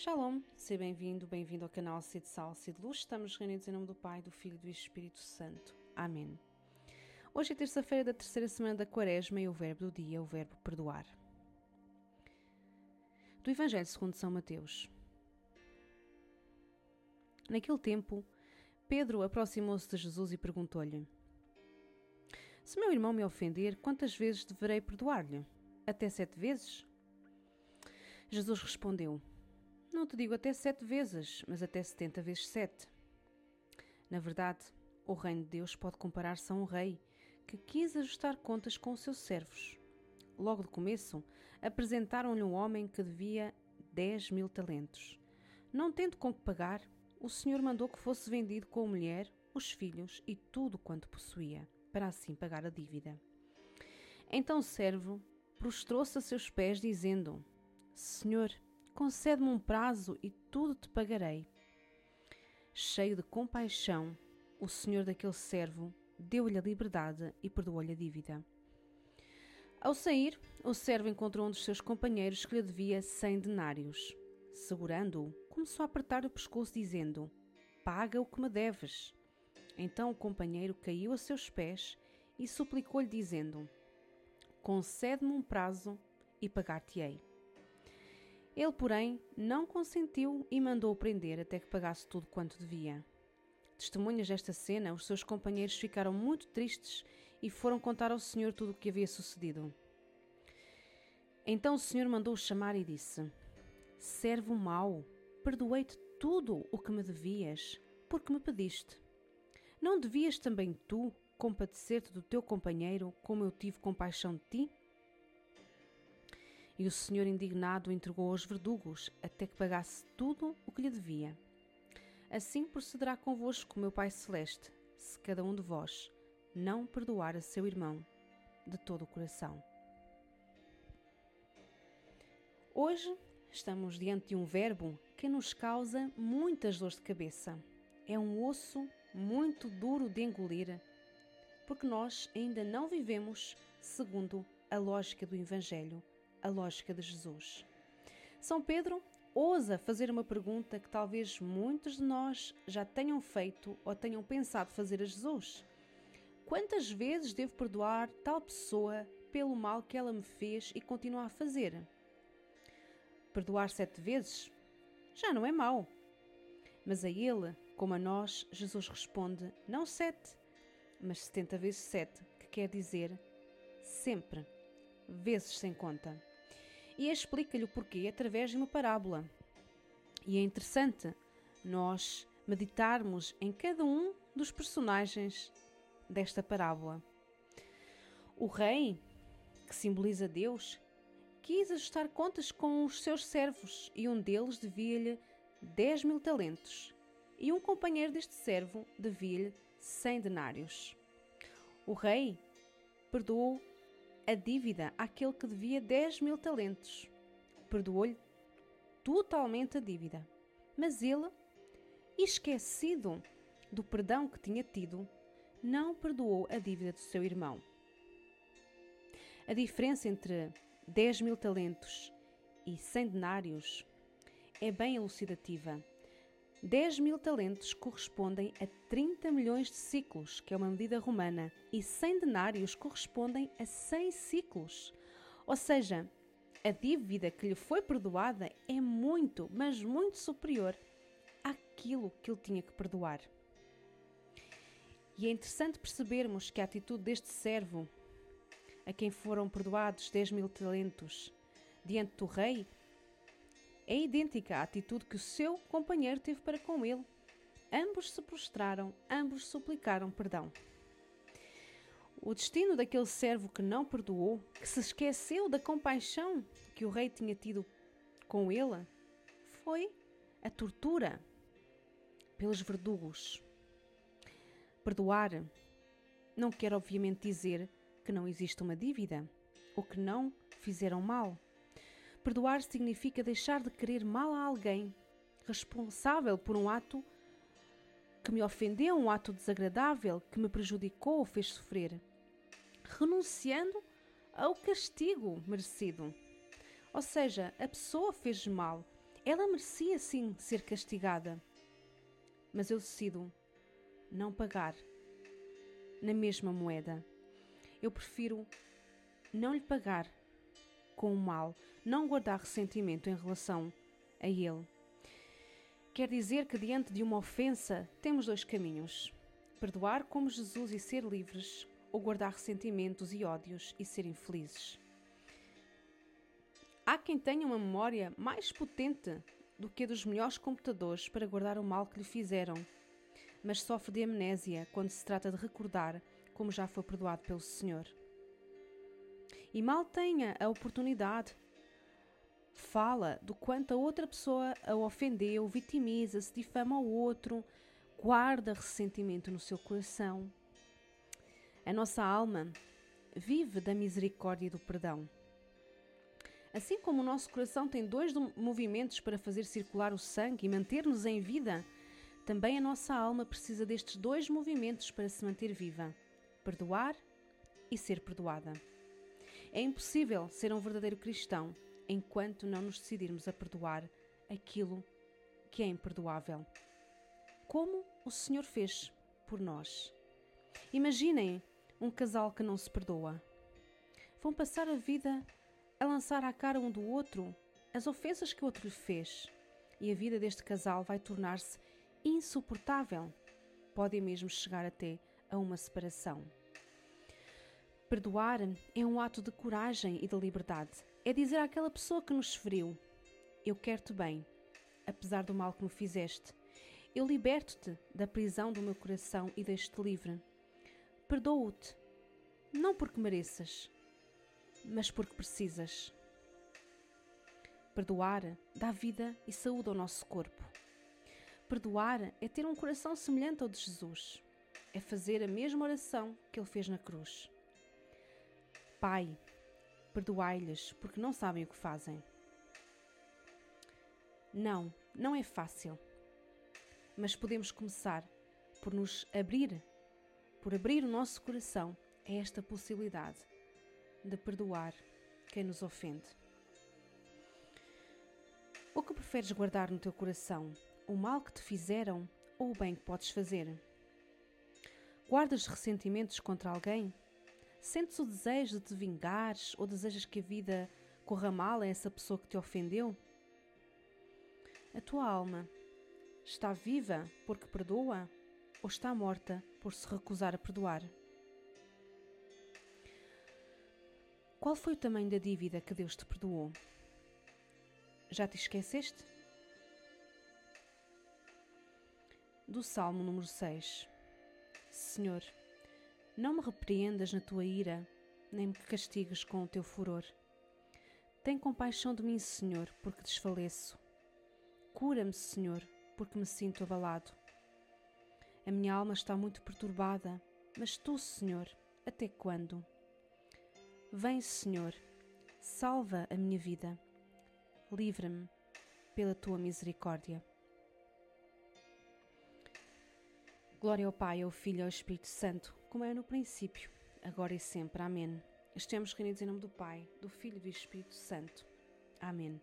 Shalom, seja bem-vindo, bem-vindo ao canal Cid Sal, Cid Luz. Estamos reunidos em nome do Pai, do Filho e do Espírito Santo. Amém. Hoje é terça-feira da terceira semana da Quaresma e o verbo do dia é o verbo perdoar. Do Evangelho segundo São Mateus. Naquele tempo, Pedro aproximou-se de Jesus e perguntou-lhe: Se meu irmão me ofender, quantas vezes deverei perdoar-lhe? Até sete vezes? Jesus respondeu: não te digo até sete vezes, mas até setenta vezes sete. Na verdade, o reino de Deus pode comparar-se a um rei que quis ajustar contas com os seus servos. Logo de começo, apresentaram-lhe um homem que devia dez mil talentos. Não tendo com que pagar, o senhor mandou que fosse vendido com a mulher, os filhos e tudo quanto possuía, para assim pagar a dívida. Então o servo prostrou-se a seus pés, dizendo: Senhor, concede-me um prazo e tudo te pagarei. Cheio de compaixão, o senhor daquele servo deu-lhe a liberdade e perdoou-lhe a dívida. Ao sair, o servo encontrou um dos seus companheiros que lhe devia cem denários. Segurando-o, começou a apertar o pescoço, dizendo: Paga o que me deves. Então o companheiro caiu a seus pés e suplicou-lhe, dizendo: Concede-me um prazo e pagar-te-ei. Ele, porém, não consentiu e mandou-o prender até que pagasse tudo quanto devia. Testemunhas desta cena, os seus companheiros ficaram muito tristes e foram contar ao Senhor tudo o que havia sucedido. Então o Senhor mandou-o chamar e disse: Servo mau, perdoei-te tudo o que me devias, porque me pediste. Não devias também tu compadecer-te do teu companheiro, como eu tive compaixão de ti? E o senhor indignado entregou aos verdugos até que pagasse tudo o que lhe devia. Assim procederá convosco, meu Pai Celeste, se cada um de vós não perdoar a seu irmão de todo o coração. Hoje estamos diante de um verbo que nos causa muitas dores de cabeça. É um osso muito duro de engolir, porque nós ainda não vivemos segundo a lógica do Evangelho a lógica de Jesus. São Pedro ousa fazer uma pergunta que talvez muitos de nós já tenham feito ou tenham pensado fazer a Jesus. Quantas vezes devo perdoar tal pessoa pelo mal que ela me fez e continua a fazer? Perdoar sete vezes? Já não é mau. Mas a ele, como a nós, Jesus responde não sete, mas setenta vezes sete, que quer dizer sempre, vezes sem conta e explica-lhe o porquê através de uma parábola. E é interessante nós meditarmos em cada um dos personagens desta parábola. O rei, que simboliza Deus, quis ajustar contas com os seus servos e um deles devia-lhe 10 mil talentos e um companheiro deste servo devia-lhe 100 denários. O rei perdoou a dívida àquele que devia 10 mil talentos. Perdoou-lhe totalmente a dívida. Mas ele, esquecido do perdão que tinha tido, não perdoou a dívida do seu irmão. A diferença entre 10 mil talentos e 100 denários é bem elucidativa 10 mil talentos correspondem a 30 milhões de ciclos, que é uma medida romana, e 100 denários correspondem a 100 ciclos. Ou seja, a dívida que lhe foi perdoada é muito, mas muito superior àquilo que ele tinha que perdoar. E é interessante percebermos que a atitude deste servo, a quem foram perdoados 10 mil talentos, diante do rei, é idêntica à atitude que o seu companheiro teve para com ele. Ambos se prostraram, ambos suplicaram perdão. O destino daquele servo que não perdoou, que se esqueceu da compaixão que o rei tinha tido com ele, foi a tortura pelos verdugos. Perdoar não quer, obviamente, dizer que não existe uma dívida ou que não fizeram mal. Perdoar significa deixar de querer mal a alguém responsável por um ato que me ofendeu, um ato desagradável que me prejudicou ou fez sofrer, renunciando ao castigo merecido. Ou seja, a pessoa fez mal, Ela merecia sim ser castigada, mas eu decido não pagar na mesma moeda. Eu prefiro não lhe pagar com o mal, não guardar ressentimento em relação a ele. Quer dizer que diante de uma ofensa temos dois caminhos: perdoar como Jesus e ser livres, ou guardar ressentimentos e ódios e ser infelizes. Há quem tenha uma memória mais potente do que a dos melhores computadores para guardar o mal que lhe fizeram, mas sofre de amnésia quando se trata de recordar como já foi perdoado pelo Senhor. E mal tenha a oportunidade, fala do quanto a outra pessoa a ofendeu, vitimiza-se, difama o outro, guarda ressentimento no seu coração. A nossa alma vive da misericórdia e do perdão. Assim como o nosso coração tem dois movimentos para fazer circular o sangue e manter-nos em vida, também a nossa alma precisa destes dois movimentos para se manter viva: perdoar e ser perdoada. É impossível ser um verdadeiro cristão enquanto não nos decidirmos a perdoar aquilo que é imperdoável. Como o Senhor fez por nós. Imaginem um casal que não se perdoa. Vão passar a vida a lançar à cara um do outro as ofensas que o outro lhe fez, e a vida deste casal vai tornar-se insuportável. Pode mesmo chegar até a uma separação. Perdoar é um ato de coragem e de liberdade. É dizer àquela pessoa que nos feriu: Eu quero-te bem, apesar do mal que me fizeste. Eu liberto-te da prisão do meu coração e deixo-te livre. Perdoo-te, não porque mereças, mas porque precisas. Perdoar dá vida e saúde ao nosso corpo. Perdoar é ter um coração semelhante ao de Jesus. É fazer a mesma oração que ele fez na cruz. Pai, perdoai-lhes porque não sabem o que fazem. Não, não é fácil. Mas podemos começar por nos abrir por abrir o nosso coração a esta possibilidade de perdoar quem nos ofende. O que preferes guardar no teu coração? O mal que te fizeram ou o bem que podes fazer? Guardas ressentimentos contra alguém? Sentes o desejo de te vingares ou desejas que a vida corra mal a essa pessoa que te ofendeu? A tua alma está viva porque perdoa ou está morta por se recusar a perdoar? Qual foi o tamanho da dívida que Deus te perdoou? Já te esqueceste? Do Salmo número 6 Senhor, não me repreendas na tua ira, nem me castigues com o teu furor. Tem compaixão de mim, Senhor, porque desfaleço. Cura-me, Senhor, porque me sinto abalado. A minha alma está muito perturbada, mas tu, Senhor, até quando? Vem, Senhor, salva a minha vida. Livra-me pela tua misericórdia. Glória ao Pai, ao Filho e ao Espírito Santo, como é no princípio, agora e sempre. Amém. Estamos reunidos em nome do Pai, do Filho e do Espírito Santo. Amém.